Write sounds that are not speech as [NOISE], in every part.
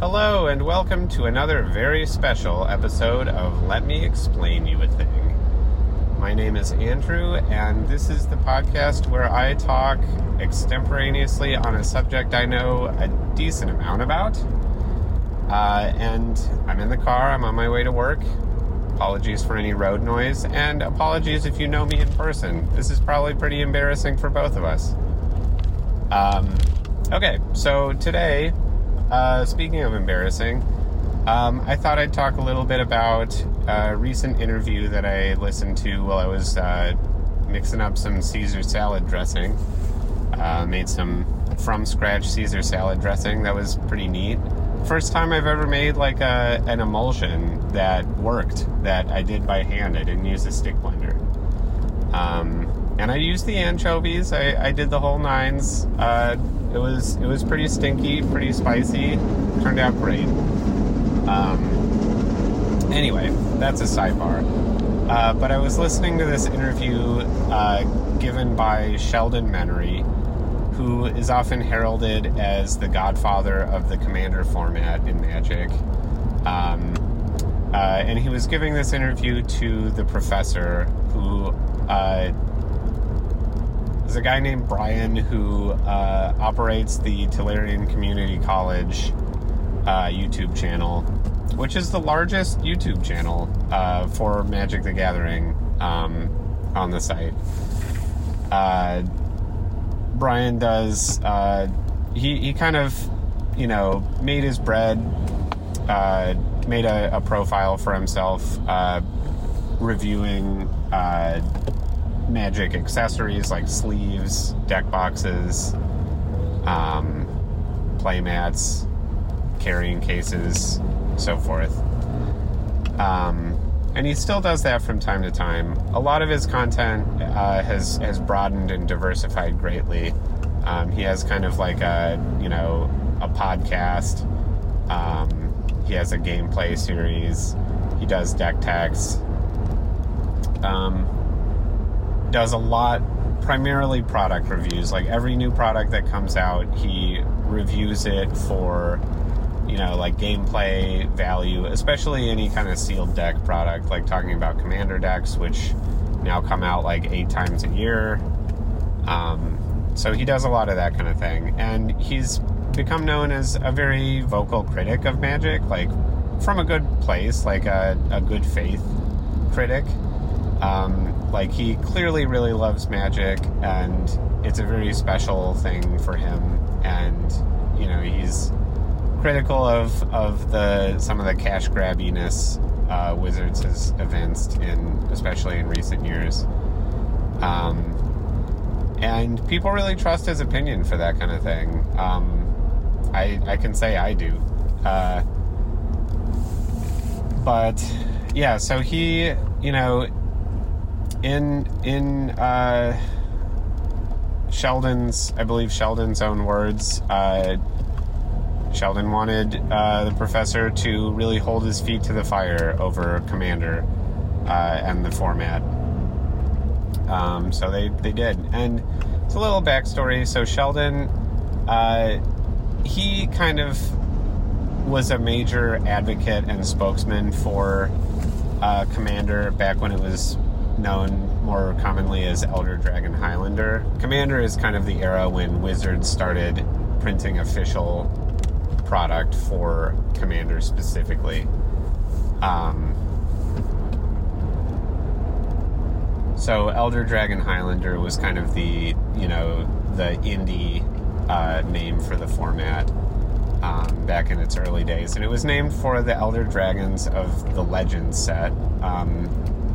Hello, and welcome to another very special episode of Let Me Explain You a Thing. My name is Andrew, and this is the podcast where I talk extemporaneously on a subject I know a decent amount about. Uh, and I'm in the car, I'm on my way to work. Apologies for any road noise, and apologies if you know me in person. This is probably pretty embarrassing for both of us. Um, okay, so today uh, speaking of embarrassing, um, I thought I'd talk a little bit about a recent interview that I listened to while I was uh, mixing up some Caesar salad dressing. Uh, made some from scratch Caesar salad dressing that was pretty neat. First time I've ever made like a, an emulsion that worked that I did by hand. I didn't use a stick blender. Um, and I used the anchovies. I, I did the whole nines. Uh, it was it was pretty stinky, pretty spicy. Turned out great. Um, anyway, that's a sidebar. Uh, but I was listening to this interview uh, given by Sheldon Menery, who is often heralded as the godfather of the commander format in Magic. Um, uh, and he was giving this interview to the professor who uh, there's a guy named Brian who uh, operates the Tolarian Community College uh, YouTube channel, which is the largest YouTube channel uh, for Magic the Gathering um, on the site. Uh, Brian does, uh, he, he kind of, you know, made his bread, uh, made a, a, profile for himself, reviewing magic accessories like sleeves, deck boxes, um, play mats, carrying cases, so forth. Um, and he still does that from time to time. A lot of his content uh, has has broadened and diversified greatly. Um, he has kind of like a you know a podcast. Um, he has a gameplay series. He does deck techs. Um, does a lot, primarily product reviews. Like every new product that comes out, he reviews it for, you know, like gameplay value, especially any kind of sealed deck product, like talking about commander decks, which now come out like eight times a year. Um, so he does a lot of that kind of thing. And he's become known as a very vocal critic of magic, like from a good place, like a, a good faith critic. Um, like he clearly really loves magic, and it's a very special thing for him. And you know, he's critical of of the some of the cash grabbiness uh, Wizards has evinced in, especially in recent years. Um, and people really trust his opinion for that kind of thing. Um, I I can say I do. Uh, but yeah, so he, you know, in in uh, Sheldon's, I believe Sheldon's own words, uh, Sheldon wanted uh, the professor to really hold his feet to the fire over Commander uh, and the format. Um, so they, they did. And it's a little backstory. So Sheldon, uh, he kind of was a major advocate and spokesman for uh, Commander back when it was known more commonly as Elder Dragon Highlander. Commander is kind of the era when Wizards started printing official product for Commander specifically. Um, so Elder Dragon Highlander was kind of the you know the indie uh, name for the format um, back in its early days, and it was named for the Elder Dragons of the Legends set. Um,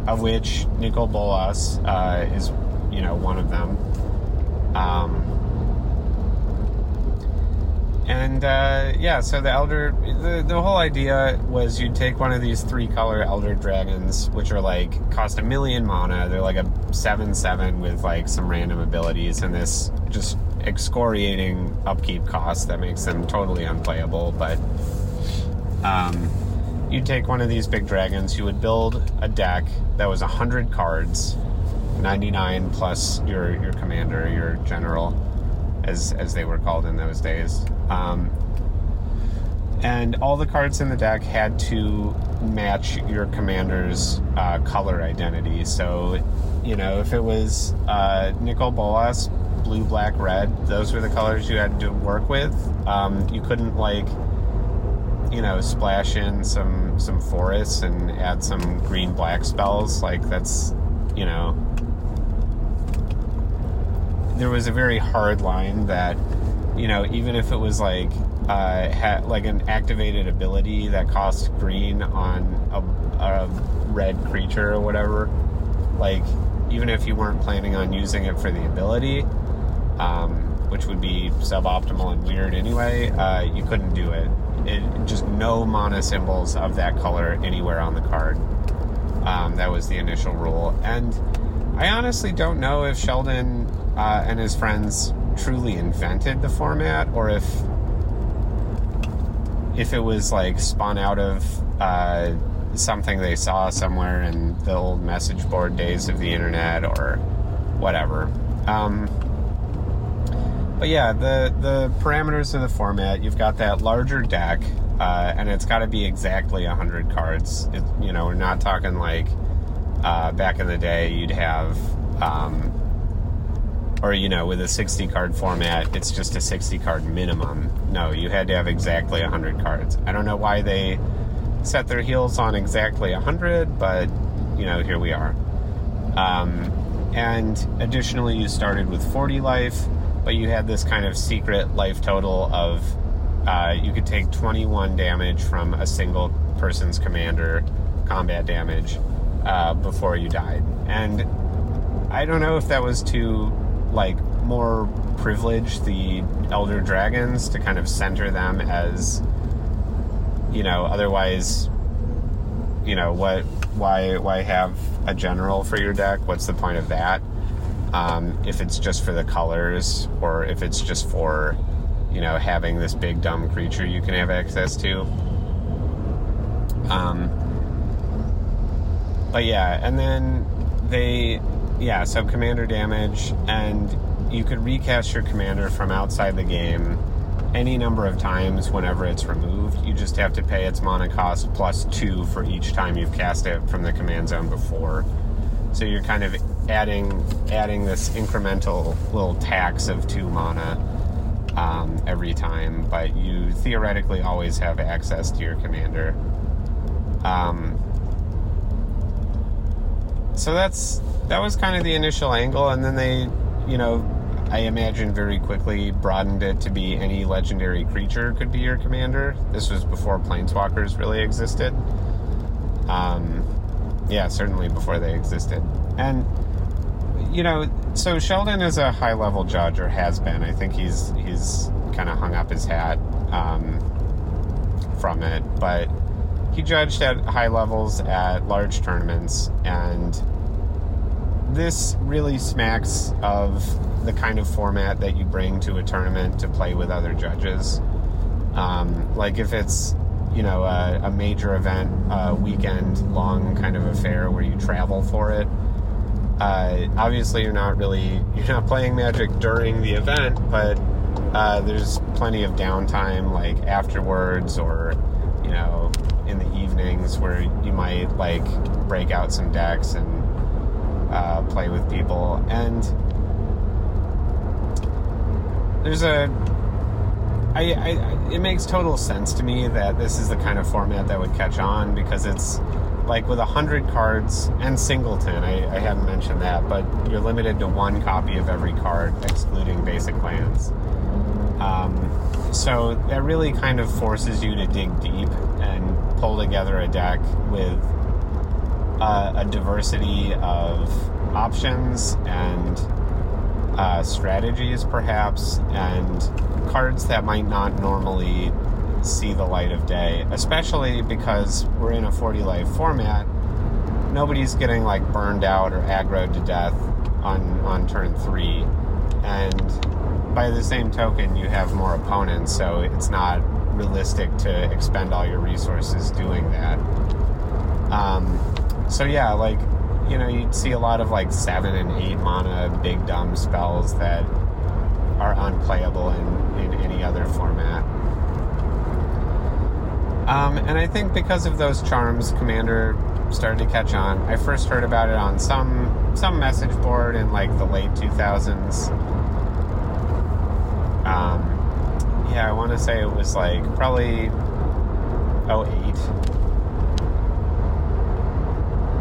of which Nicol Bolas uh, is, you know, one of them. Um, and uh, yeah, so the elder, the, the whole idea was you'd take one of these three color elder dragons, which are like cost a million mana. They're like a seven seven with like some random abilities, and this just excoriating upkeep cost that makes them totally unplayable. But um, you take one of these big dragons, you would build a deck that was 100 cards, 99 plus your, your commander, your general, as, as they were called in those days. Um, and all the cards in the deck had to match your commander's uh, color identity. So, you know, if it was uh, Nicol Bolas, blue, black, red, those were the colors you had to work with. Um, you couldn't like, you know, splash in some some forests and add some green black spells. Like that's, you know, there was a very hard line that, you know, even if it was like uh, had like an activated ability that costs green on a, a red creature or whatever. Like, even if you weren't planning on using it for the ability, um, which would be suboptimal and weird anyway, uh, you couldn't do it. Just no mana symbols of that color anywhere on the card. Um, that was the initial rule. And I honestly don't know if Sheldon uh, and his friends truly invented the format or if if it was like spun out of uh, something they saw somewhere in the old message board days of the internet or whatever. Um, but yeah, the the parameters of the format. You've got that larger deck, uh, and it's got to be exactly hundred cards. It, you know, we're not talking like uh, back in the day. You'd have. Um, or you know with a 60 card format it's just a 60 card minimum no you had to have exactly 100 cards i don't know why they set their heels on exactly 100 but you know here we are um, and additionally you started with 40 life but you had this kind of secret life total of uh, you could take 21 damage from a single person's commander combat damage uh, before you died. And i don't know if that was to like more privilege the elder dragons to kind of center them as you know otherwise you know what why why have a general for your deck? What's the point of that um, if it's just for the colors or if it's just for you know having this big dumb creature you can have access to um, but yeah and then they yeah, so commander damage, and you could recast your commander from outside the game any number of times whenever it's removed. You just have to pay its mana cost plus two for each time you've cast it from the command zone before. So you're kind of adding adding this incremental little tax of two mana um, every time, but you theoretically always have access to your commander. Um, so that's that was kind of the initial angle, and then they, you know, I imagine very quickly broadened it to be any legendary creature could be your commander. This was before planeswalkers really existed. Um, yeah, certainly before they existed. And you know, so Sheldon is a high level judge or has been. I think he's he's kind of hung up his hat um, from it, but he judged at high levels at large tournaments and this really smacks of the kind of format that you bring to a tournament to play with other judges. Um, like if it's you know a, a, major event, a weekend long kind of affair where you travel for it. Uh, obviously, you're not really you're not playing Magic during the event, but uh, there's plenty of downtime like afterwards or you know in the evenings where you might like break out some decks and uh, play with people. And there's a. I, I, it makes total sense to me that this is the kind of format that would catch on because it's like with 100 cards and singleton I, I haven't mentioned that but you're limited to one copy of every card excluding basic lands. Um, so that really kind of forces you to dig deep and pull together a deck with uh, a diversity of options and uh, strategies, perhaps, and cards that might not normally see the light of day, especially because we're in a 40 life format. Nobody's getting like burned out or aggroed to death on, on turn three. And by the same token, you have more opponents, so it's not realistic to expend all your resources doing that. Um, so yeah, like you know, you'd see a lot of like seven and eight mana big dumb spells that are unplayable in, in any other format. Um, and I think because of those charms, Commander started to catch on. I first heard about it on some some message board in like the late 2000s. Um, yeah, I want to say it was like probably 08.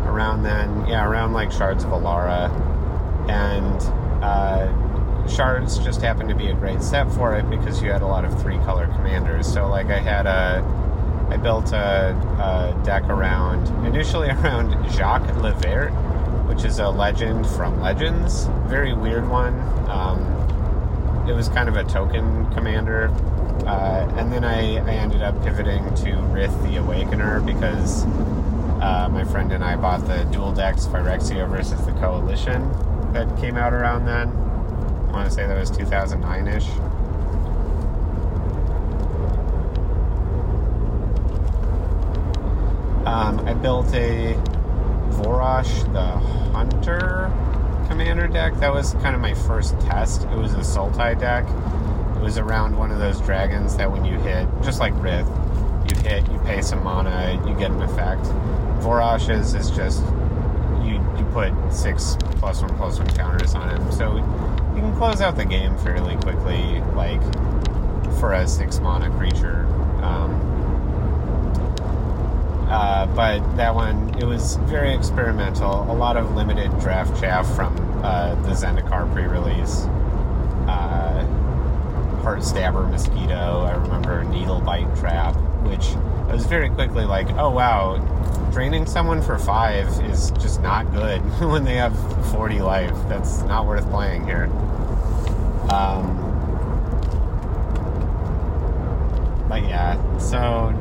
Around then, yeah, around like Shards of Alara. And uh, Shards just happened to be a great set for it because you had a lot of three color commanders. So, like, I had a. I built a, a deck around, initially [LAUGHS] around Jacques Le Vert, which is a legend from Legends. Very weird one. Um, it was kind of a token commander. Uh, and then I, I ended up pivoting to Rith the Awakener because uh, my friend and I bought the dual decks Phyrexia versus the Coalition that came out around then. I want to say that was 2009 ish. Um, I built a Vorosh the Hunter commander deck. That was kind of my first test. It was a Sultai deck. It was around one of those dragons that when you hit, just like Rith, you hit, you pay some mana, you get an effect. Vorosh is, is just you you put six plus one plus one counters on him, so you can close out the game fairly quickly, like for a six mana creature. Uh, but that one, it was very experimental. A lot of limited draft chaff from uh, the Zendikar pre-release. Uh, Heartstabber Mosquito. I remember Needlebite Trap, which I was very quickly like, oh wow, draining someone for five is just not good [LAUGHS] when they have 40 life. That's not worth playing here. Um, but yeah, so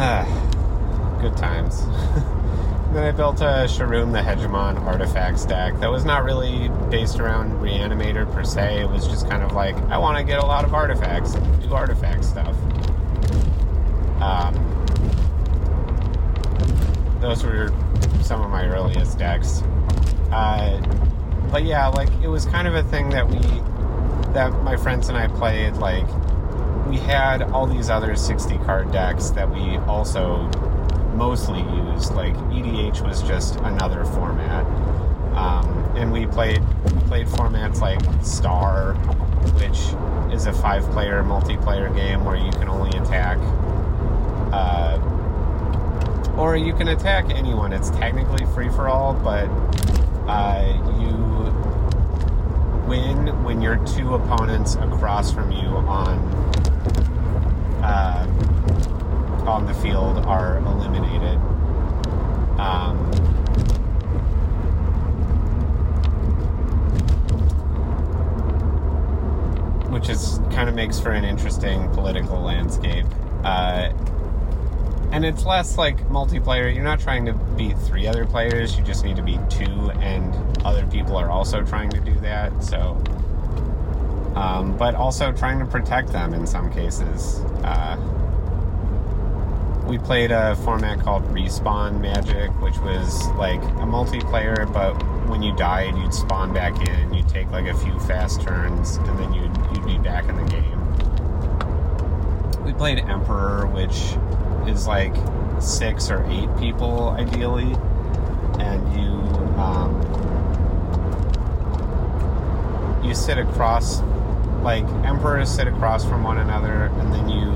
[SIGHS] good times. [LAUGHS] then I built a Sharuum the Hegemon artifact stack that was not really based around Reanimator per se. It was just kind of like, I want to get a lot of artifacts and do artifact stuff. Um, those were some of my earliest decks. Uh, but yeah, like it was kind of a thing that we, that my friends and I played like we had all these other 60 card decks that we also mostly used. Like EDH was just another format, um, and we played played formats like Star, which is a five-player multiplayer game where you can only attack, uh, or you can attack anyone. It's technically free for all, but uh, you win when your two opponents across from you on uh, on the field are eliminated. Um, which is kind of makes for an interesting political landscape. Uh, and it's less like multiplayer. You're not trying to beat three other players. You just need to beat two, and other people are also trying to do that. So um, but also trying to protect them in some cases. Uh, we played a format called Respawn Magic, which was like a multiplayer, but when you died, you'd spawn back in, you'd take like a few fast turns, and then you'd, you'd be back in the game. We played Emperor, which is like six or eight people ideally, and you um, you sit across like emperors sit across from one another, and then you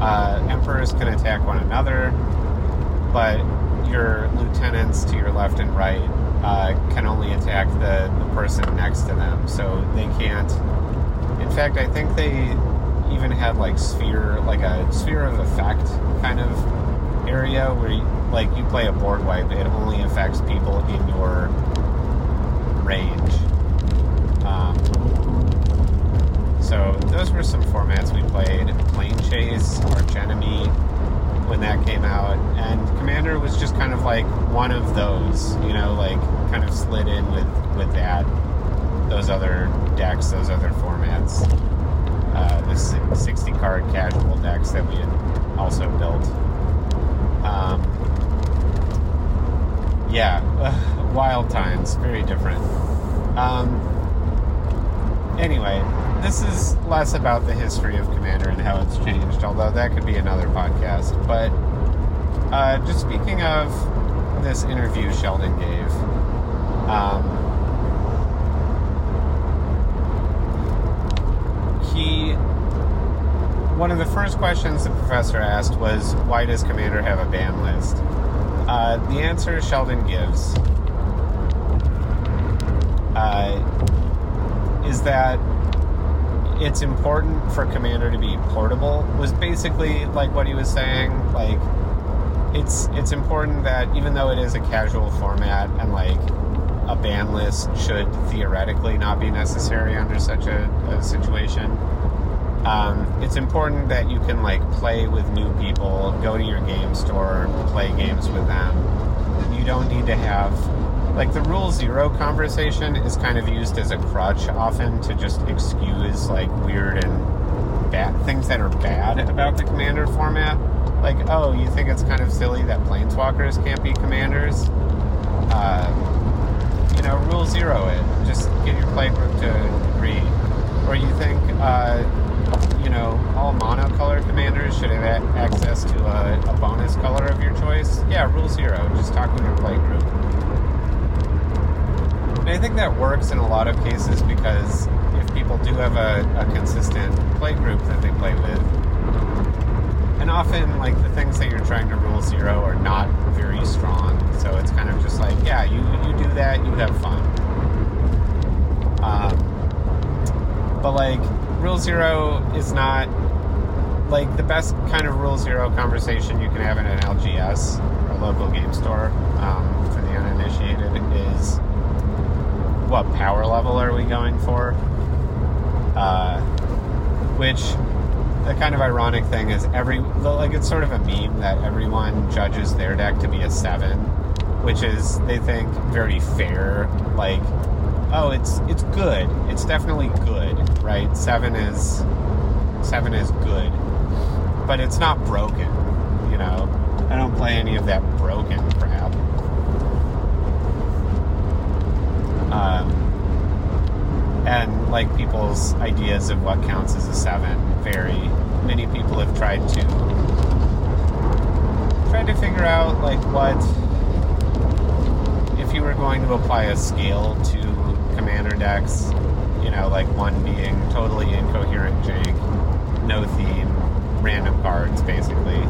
uh, emperors can attack one another, but your lieutenants to your left and right uh, can only attack the, the person next to them, so they can't. In fact, I think they even had like sphere, like a sphere of effect kind of area where, you, like, you play a board wipe, it only affects people in your range. Um, so those were some formats we played. Planechase, Arch Enemy, when that came out, and Commander was just kind of like one of those, you know, like kind of slid in with with that, those other decks, those other formats, uh, the 60 card casual decks that we had also built. Um, yeah, [LAUGHS] wild times, very different. Um, anyway, this is less about the history of Commander and how it's changed, although that could be another podcast. But uh, just speaking of this interview Sheldon gave, um, he one of the first questions the professor asked was, "Why does Commander have a ban list?" Uh, the answer Sheldon gives uh, is that it's important for Commander to be portable. Was basically like what he was saying. Like it's it's important that even though it is a casual format and like a ban list should theoretically not be necessary under such a, a situation. Um, it's important that you can like play with new people, go to your game store, play games with them. You don't need to have like the rule zero conversation is kind of used as a crutch often to just excuse like weird and bad things that are bad about the commander format. Like, oh, you think it's kind of silly that planeswalkers can't be commanders? Uh, you know, rule zero it. Just get your playgroup to agree. Or you think, uh, you know, all monocolor commanders should have access to a, a bonus color of your choice? Yeah, rule zero. Just talk with your playgroup. And I think that works in a lot of cases because if people do have a, a consistent play group that they play with, and often like the things that you're trying to rule zero are not very strong, so it's kind of just like, yeah, you, you do that, you have fun. Um, but like rule zero is not like the best kind of rule zero conversation you can have in an LGS or local game store um, for the uninitiated is what power level are we going for? Uh, which the kind of ironic thing is every like it's sort of a meme that everyone judges their deck to be a seven, which is they think very fair. Like, oh, it's it's good. It's definitely good, right? Seven is seven is good, but it's not broken. You know, I don't play any of that broken crap. Um, and like people's ideas of what counts as a seven vary. Many people have tried to tried to figure out like what if you were going to apply a scale to commander decks, you know, like one being totally incoherent Jake, no theme, random cards basically.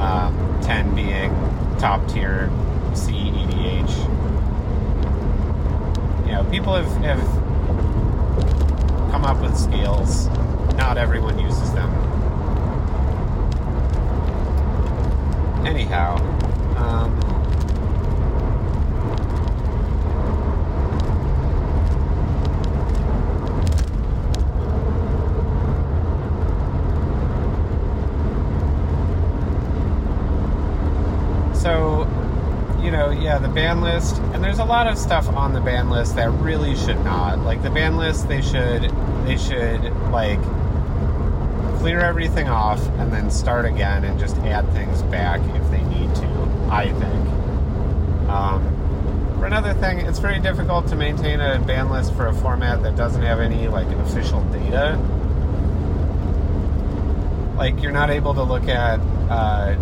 Um, 10 being top tier C EDH you know, people have, have come up with scales. Not everyone uses them. Anyhow, um, so yeah, the ban list, and there's a lot of stuff on the ban list that really should not. Like the ban list, they should, they should like clear everything off and then start again and just add things back if they need to. I think. Um, for another thing, it's very difficult to maintain a ban list for a format that doesn't have any like an official data. Like you're not able to look at. Uh,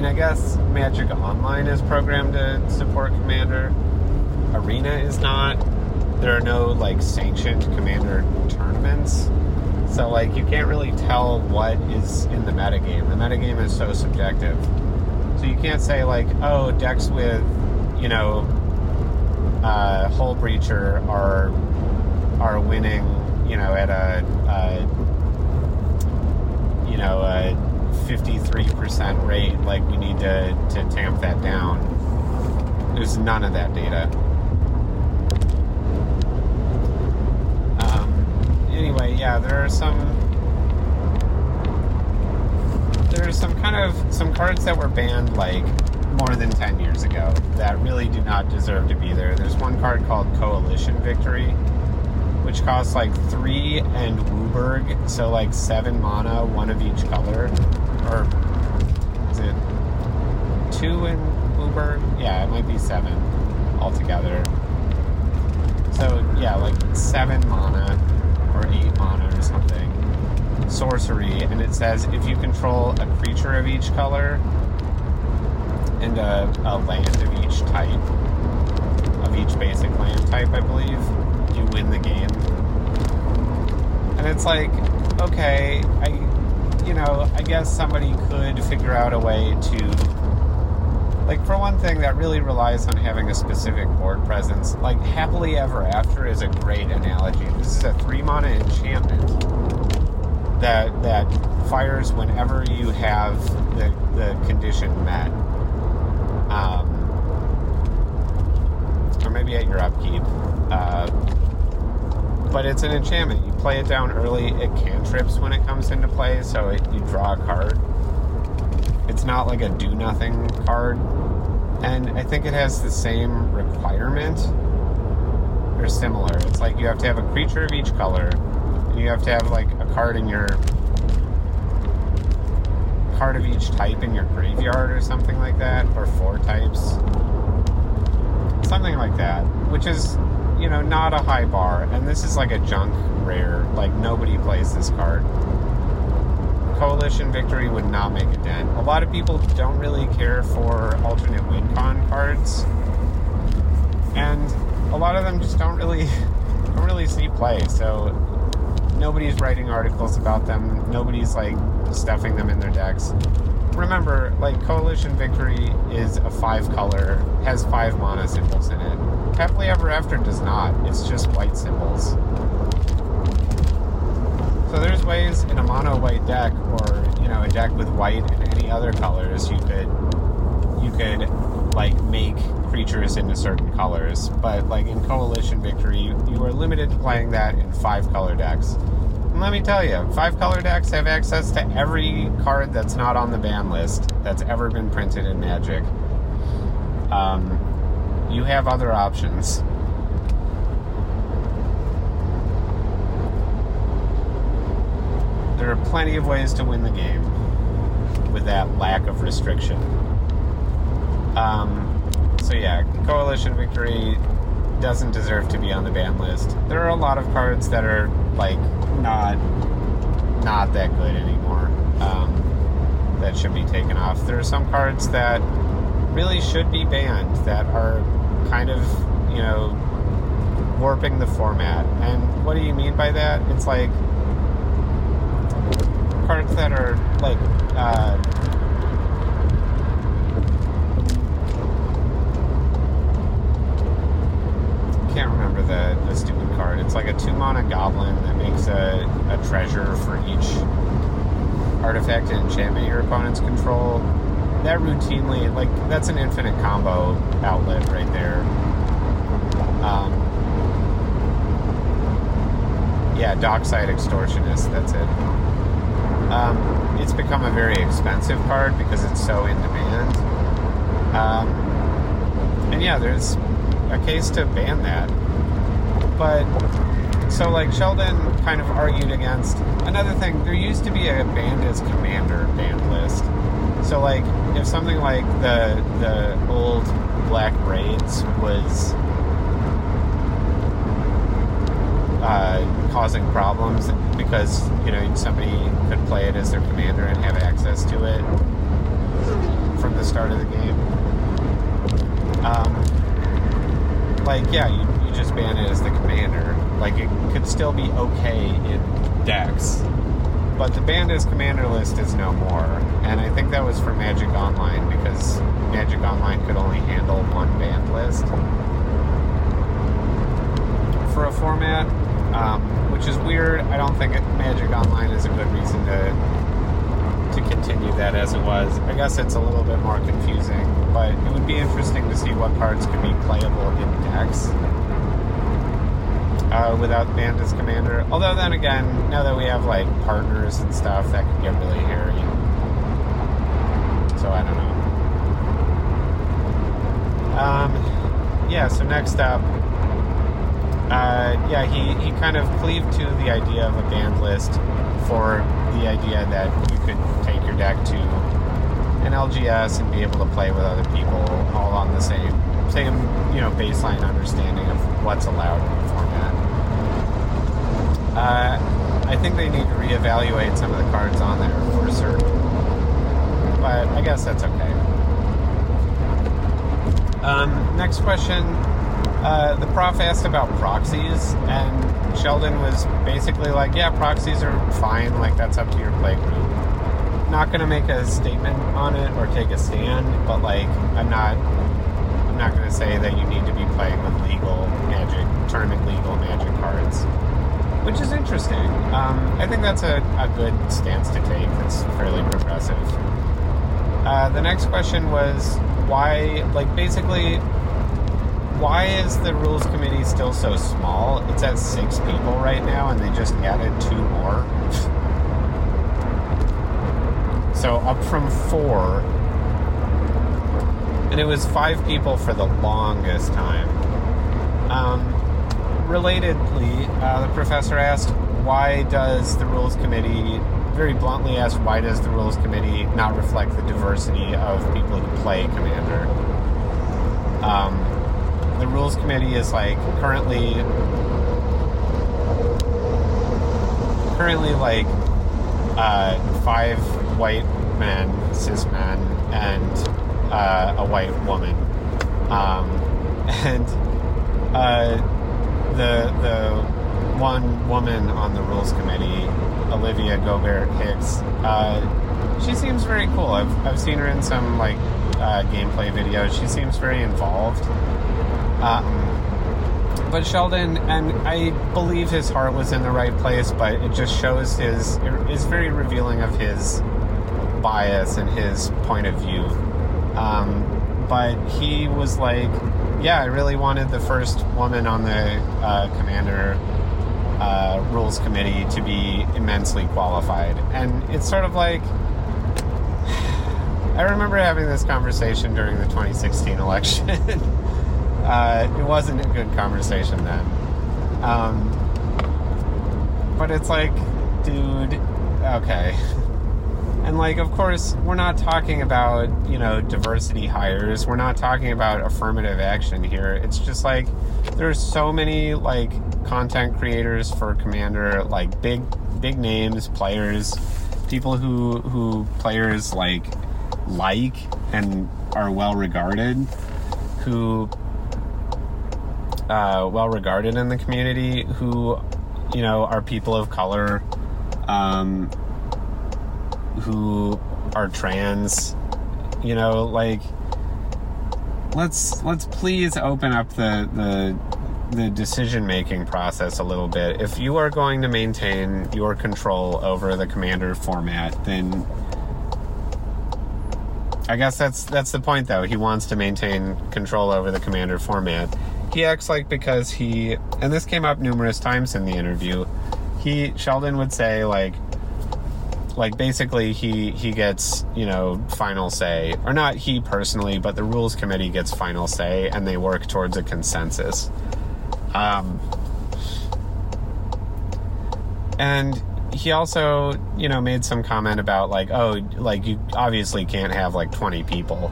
mean, I guess Magic Online is programmed to support Commander. Arena is not. There are no like sanctioned Commander tournaments. So like you can't really tell what is in the metagame. The metagame is so subjective. So you can't say like, oh, decks with, you know, uh, Hullbreacher are are winning, you know, at a, a you know, a 53% rate, like we need to, to tamp that down. There's none of that data. Um, anyway, yeah, there are some there are some kind of some cards that were banned like more than 10 years ago that really do not deserve to be there. There's one card called Coalition Victory, which costs like three and WUBRG, so like seven mana, one of each color or is it two in WUBRG? Yeah, it might be seven altogether. so yeah, like seven mana or eight mana or something. Sorcery, and it says if you control a creature of each color and a, a land of each type, of each basic land type, I believe, you win the game. And it's like, okay, I, you know, I guess somebody could figure out a way to like for one thing that really relies on having a specific board presence. Like happily ever after is a great analogy. This is a three mana enchantment that that fires whenever you have the, the condition met. Um, or maybe at your upkeep. Uh, but it's an enchantment play it down early it cantrips when it comes into play so it, you draw a card it's not like a do nothing card. And I think it has the same requirement. Or similar. It's like you have to have a creature of each color. And you have to have like a card in your card of each type in your graveyard or something like that. Or four types. Something like that. Which is, you know, not a high bar. And this is like a junk rare. Like nobody plays this card. Coalition Victory would not make a dent. A lot of people don't really care for alternate win con cards, and a lot of them just don't really [LAUGHS] don't really see play. So nobody's writing articles about them. Nobody's like stuffing them in their decks. Remember, like Coalition Victory is a five color, has five mana symbols in it. Happily Ever After does not. It's just white symbols. So there's ways in a mono white deck or, you know, a deck with white and any other colors you could you could like make creatures into certain colors. But like in Coalition Victory, you, you are limited to playing that in five color decks. And let me tell you, five color decks have access to every card that's not on the ban list that's ever been printed in Magic. Um, you have other options. There are plenty of ways to win the game with that lack of restriction. Um, so yeah, coalition victory doesn't deserve to be on the ban list. There are a lot of cards that are like not not that good anymore. Um, that should be taken off. There are some cards that really should be banned that are kind of you know warping the format. And what do you mean by that? It's like cards that are like uh, can't remember the, the stupid card. It's like a two mana goblin that makes a, a treasure for each artifact and enchantment your opponents control. That routinely, like, that's an infinite combo outlet right there. Um, yeah, Dockside Extortionist, that's it. Um, it's become a very expensive card because it's so in demand. Um, and yeah, there's a case to ban that. But so like Sheldon kind of argued against another thing. There used to be a banned as commander banned list. So like if something like the the old Black Braids was uh, causing problems because you know somebody could play it as their commander and have access to it from the start of the game. Um, like yeah, you, you just ban it as the commander. Like it could still be okay in decks, but the banned as commander list is no more. And I think that was for Magic Online because Magic Online could only handle one banned list for a format um, which is weird. I don't think Magic Online is a good reason to to continue that as it was. I guess it's a little bit more confusing, but it would be interesting to see what cards could be playable in decks uh, without Bandit's Commander. Although then again, now that we have like partners and stuff, that could get really hairy. So I don't know. Um, yeah. So next up uh, yeah, he, he kind of cleaved to the idea of a banned list for the idea that you could take your deck to an LGS and be able to play with other people all on the same same you know baseline understanding of what's allowed in the Uh, I think they need to reevaluate some of the cards on there for certain. But I guess that's okay. Um, next question. Uh, the prof asked about proxies, and Sheldon was basically like, "Yeah, proxies are fine. Like that's up to your play group. Not to make a statement on it or take a stand, but like I'm not, I'm not to say that you need to be playing with legal magic, tournament legal magic cards." Which is interesting. Um, I think that's a, a good stance to take. It's fairly progressive. Uh, the next question was why, like, basically, why is the rules committee still so small? It's at six people right now, and they just added two more. so up from four, and it was five people for the longest time. Um, relatedly, uh, the professor asked, why does the rules committee very bluntly asked, why does the Rules Committee not reflect the diversity of people who play Commander? Um, the Rules Committee is like currently currently like uh, five white men, cis men, and uh, a white woman, um, [LAUGHS] and uh, the the one woman on the Rules Committee Olivia Gobert Hicks. Uh, she seems very cool. I've, I've seen her in some like uh, gameplay videos. She seems very involved. Um, but Sheldon, and I believe his heart was in the right place, but it just shows his, is very revealing of his bias and his point of view. Um, but he was like, yeah, I really wanted the first woman on the uh, commander uh, rules committee to be immensely qualified. And it's sort of like [SIGHS] I remember having this conversation during the 2016 election. [LAUGHS] uh, it wasn't a good conversation then. Um, but it's like, dude, okay. [LAUGHS] And like, of course, we're not talking about, you know, diversity hires. We're not talking about affirmative action here. It's just like there's so many like content creators for Commander, like big big names, players, people who who players like like and are well regarded, who uh, well regarded in the community, who you know are people of color, um, who are trans, you know, like let's let's please open up the the the decision making process a little bit. If you are going to maintain your control over the commander format, then I guess that's that's the point though. He wants to maintain control over the commander format. He acts like because he and this came up numerous times in the interview. He Sheldon would say like like basically he he gets you know final say or not he personally but the rules committee gets final say and they work towards a consensus um, and he also, you know, made some comment about like, oh, like you obviously can't have like 20 people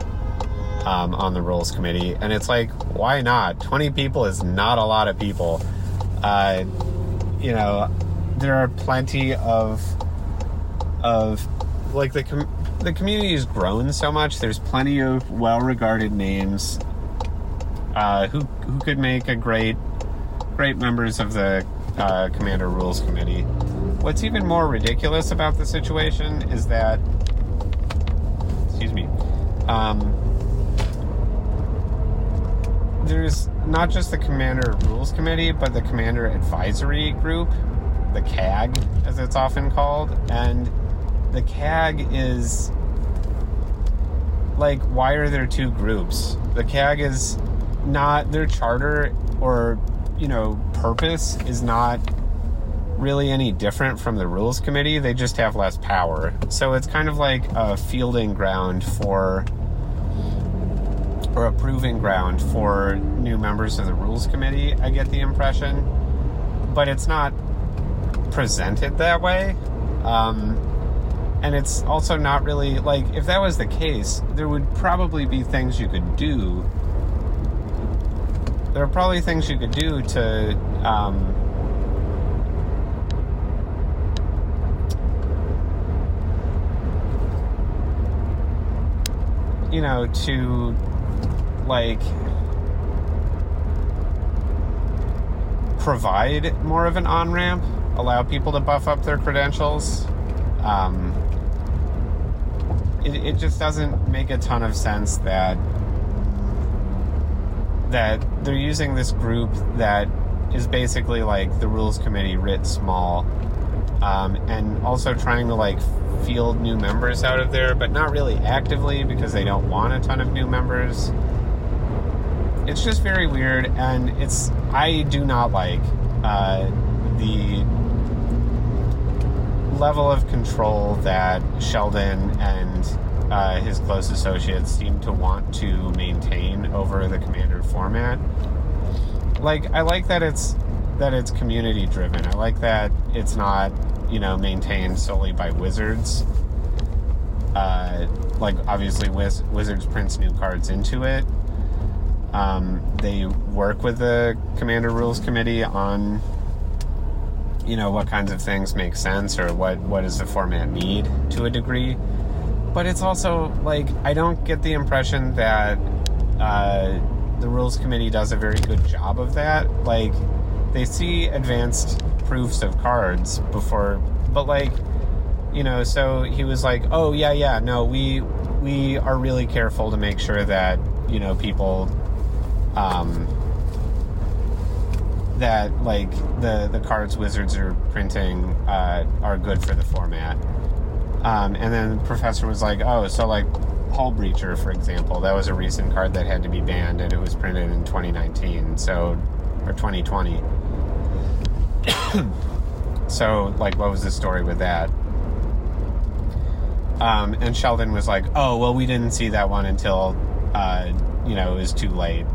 um, on the rules committee, and it's like, why not? 20 people is not a lot of people. Uh, you know, there are plenty of of like the com- the community has grown so much. There's plenty of well-regarded names uh, who who could make a great great members of the uh, Commander Rules Committee. What's even more ridiculous about the situation is that, excuse me, um, there's not just the Commander Rules Committee, but the Commander Advisory Group, the CAG, as it's often called, and the CAG is like, why are there two groups? The CAG is not their charter or you know, purpose is not really any different from the rules committee. They just have less power. So it's kind of like a fielding ground for or a proving ground for new members of the rules committee, I get the impression. But it's not presented that way. Um, and it's also not really like if that was the case, there would probably be things you could do. There are probably things you could do to um, you know, to like provide more of an on ramp, allow people to buff up their credentials. Um, it, it just doesn't make a ton of sense that that they're using this group that is basically like the rules committee writ small um, and also trying to like field new members out of there but not really actively because they don't want a ton of new members it's just very weird and it's i do not like uh, the level of control that sheldon and uh, his close associates seem to want to maintain over the commander format. Like, I like that it's that it's community driven. I like that it's not, you know, maintained solely by wizards. Uh, like, obviously, Wiz- Wizards prints new cards into it. Um, they work with the Commander Rules Committee on, you know, what kinds of things make sense or what, what does the format need to a degree but it's also like I don't get the impression that uh, the rules committee does a very good job of that. Like they see advanced proofs of cards before, but like you know, so he was like, "Oh yeah, yeah, no, we we are really careful to make sure that you know people." Um, that like the the cards wizards are printing uh, are good for the format um, and then the professor was like, oh, so like Hull Breacher, for example, that was a recent card that had to be banned and it was printed in 2019, so, or 2020. [COUGHS] so, like, what was the story with that? Um, and Sheldon was like, oh, well, we didn't see that one until, uh, you know, it was too late.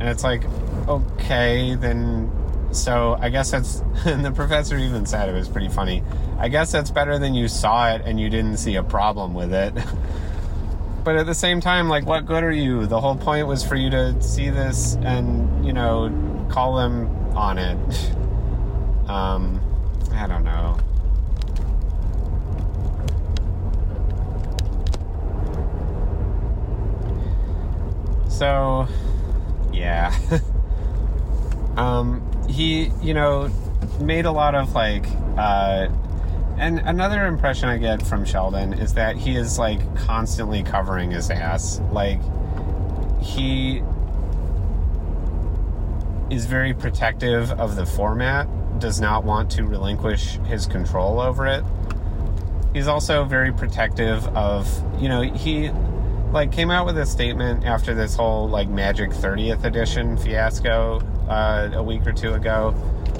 And it's like, okay, then so I guess that's, [LAUGHS] and the professor even said it was pretty funny. I guess that's better than you saw it and you didn't see a problem with it. [LAUGHS] but at the same time, like, what good are you? The whole point was for you to see this and, you know, call them on it. [LAUGHS] um, I don't know. So, yeah. [LAUGHS] um, he, you know, made a lot of like, uh, and another impression I get from Sheldon is that he is like constantly covering his ass. Like, he is very protective of the format, does not want to relinquish his control over it. He's also very protective of, you know, he like came out with a statement after this whole like Magic 30th edition fiasco uh, a week or two ago,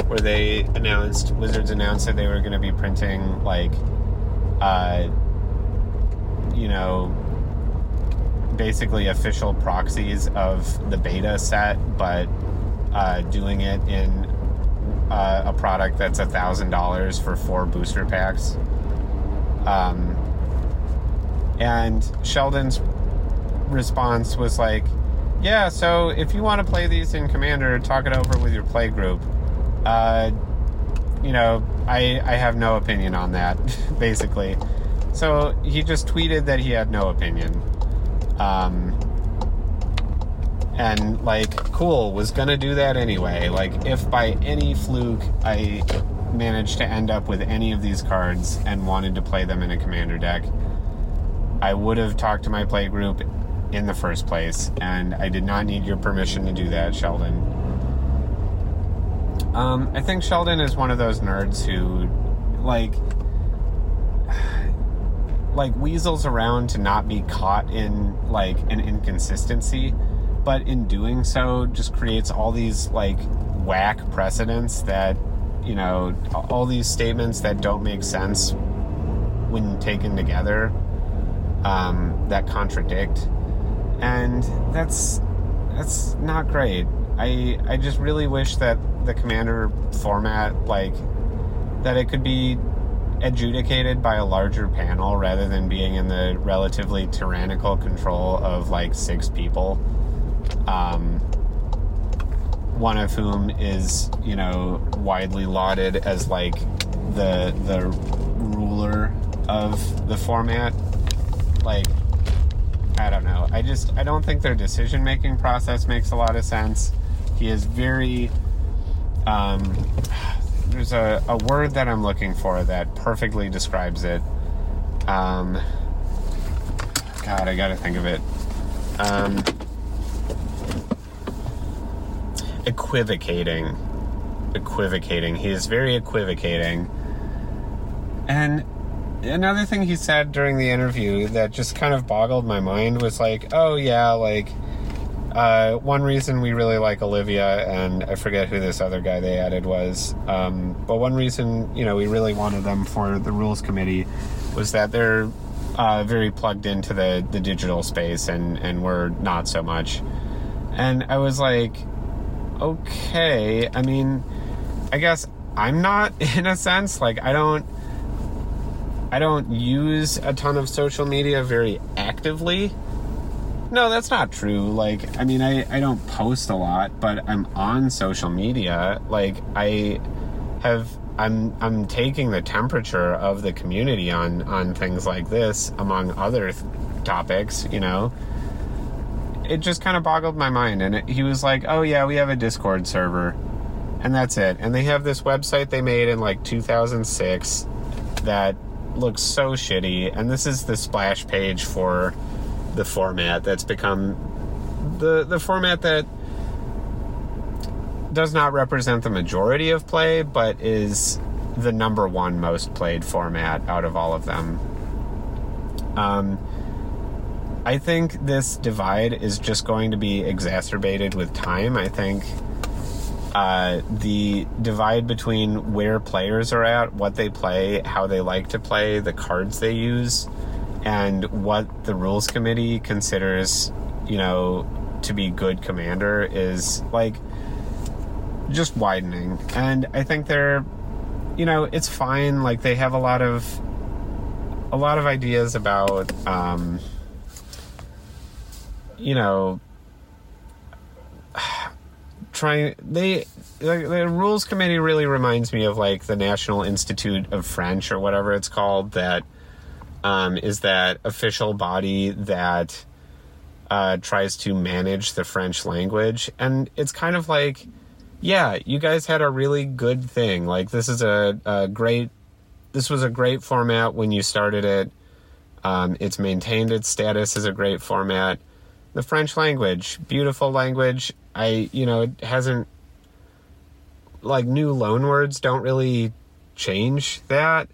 where they announced Wizards announced that they were going to be printing like, uh, you know, basically official proxies of the beta set, but uh, doing it in uh, a product that's a thousand dollars for four booster packs. Um, and Sheldon's response was like, yeah, so if you want to play these in Commander, talk it over with your play group. Uh, you know, I I have no opinion on that, [LAUGHS] basically. So he just tweeted that he had no opinion. Um, and like, cool, was gonna do that anyway. Like, if by any fluke I managed to end up with any of these cards and wanted to play them in a commander deck, I would have talked to my play group in the first place, and I did not need your permission to do that, Sheldon. Um, I think Sheldon is one of those nerds who, like, [SIGHS] like weasels around to not be caught in like an inconsistency, but in doing so, just creates all these like whack precedents that you know all these statements that don't make sense when taken together um, that contradict and that's that's not great. I I just really wish that the commander format like that it could be adjudicated by a larger panel rather than being in the relatively tyrannical control of like six people. Um, one of whom is, you know, widely lauded as like the the ruler of the format. Like I don't know. I just I don't think their decision making process makes a lot of sense. He is very um, there's a, a word that I'm looking for that perfectly describes it. Um, God, I gotta think of it. Um, equivocating. Equivocating. He is very equivocating. And another thing he said during the interview that just kind of boggled my mind was like, oh, yeah, like, uh, one reason we really like Olivia, and I forget who this other guy they added was, um, but one reason, you know, we really wanted them for the rules committee was that they're uh, very plugged into the, the digital space, and, and we're not so much. And I was like, okay, I mean, I guess I'm not [LAUGHS] in a sense, like, I don't I don't use a ton of social media very actively. No, that's not true. Like, I mean, I, I don't post a lot, but I'm on social media. Like, I have, I'm, I'm taking the temperature of the community on, on things like this, among other th- topics, you know. It just kind of boggled my mind. And it, he was like, oh, yeah, we have a Discord server. And that's it. And they have this website they made in like 2006 that looks so shitty. And this is the splash page for the format that's become the the format that does not represent the majority of play, but is the number one most played format out of all of them. Um, I think this divide is just going to be exacerbated with time. I think uh, the divide between where players are at, what they play, how they like to play, the cards they use, and what the rules committee considers, you know, to be good commander is like just widening. And I think they're, you know, it's fine. Like they have a lot of, a lot of ideas about, um, you know, trying they the, the, rules committee really reminds me of like the National Institute of French or whatever it's called that um, is that official body that uh, tries to manage the French language. And it's kind of like yeah you guys had a really good thing. Like this is a, a great this was a great format when you started it. Um, it's maintained its status as a great format. The French language, beautiful language. I, you know, it hasn't, like, new loan words don't really change that.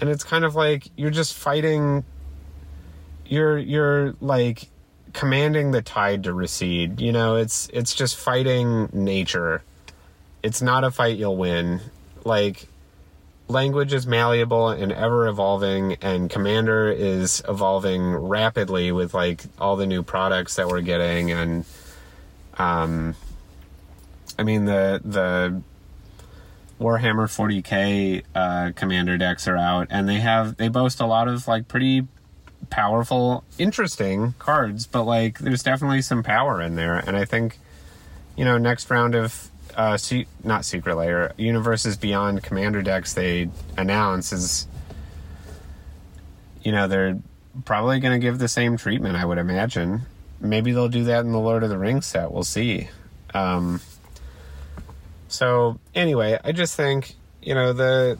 And it's kind of like you're just fighting, you're, you're like commanding the tide to recede. You know, it's, it's just fighting nature. It's not a fight you'll win. Like, language is malleable and ever evolving and commander is evolving rapidly with like all the new products that we're getting and um i mean the the warhammer 40k uh commander decks are out and they have they boast a lot of like pretty powerful interesting cards but like there's definitely some power in there and i think you know next round of uh, se- not Secret Lair, Universes Beyond Commander decks they announce is, you know, they're probably going to give the same treatment, I would imagine. Maybe they'll do that in the Lord of the Rings set. We'll see. Um, so, anyway, I just think, you know, the.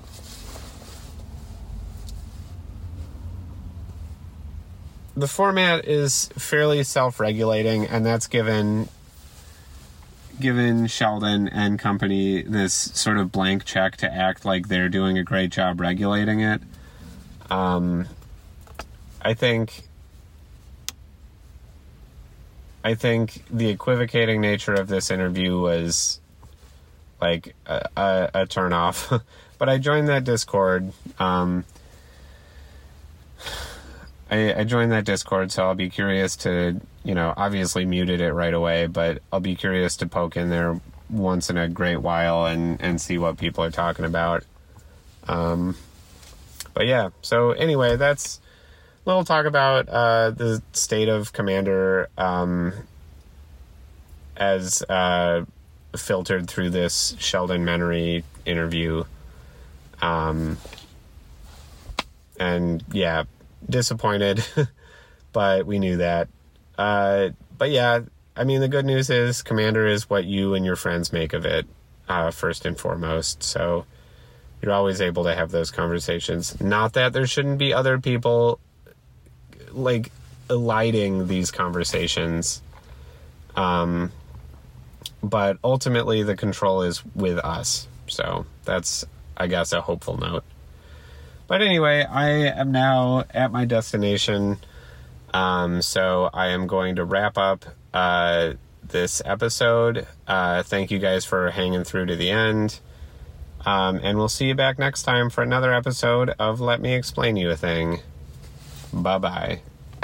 The format is fairly self regulating, and that's given given Sheldon and company this sort of blank check to act like they're doing a great job regulating it. Um, I think I think the equivocating nature of this interview was like a, a, a turn off. [LAUGHS] but I joined that Discord. Um, I, I joined that Discord, so I'll be curious to you know, obviously muted it right away, but I'll be curious to poke in there once in a great while and, and see what people are talking about. Um, but yeah, so anyway, that's little talk about uh, the state of Commander um, as uh, filtered through this Sheldon Menery interview. Um, and yeah, disappointed, [LAUGHS] but we knew that Uh, but yeah, I mean, the good news is Commander is what you and your friends make of it, uh, first and foremost. So you're always able to have those conversations. Not that there shouldn't be other people like eliding these conversations. Um, but ultimately, the control is with us. So that's, I guess, a hopeful note. But anyway, I am now at my destination. Um, so I am going to wrap up uh, this episode. Uh, thank you guys for hanging through to the end. Um, and we'll see you back next time for another episode of Let Me Explain You a Thing. Bye bye.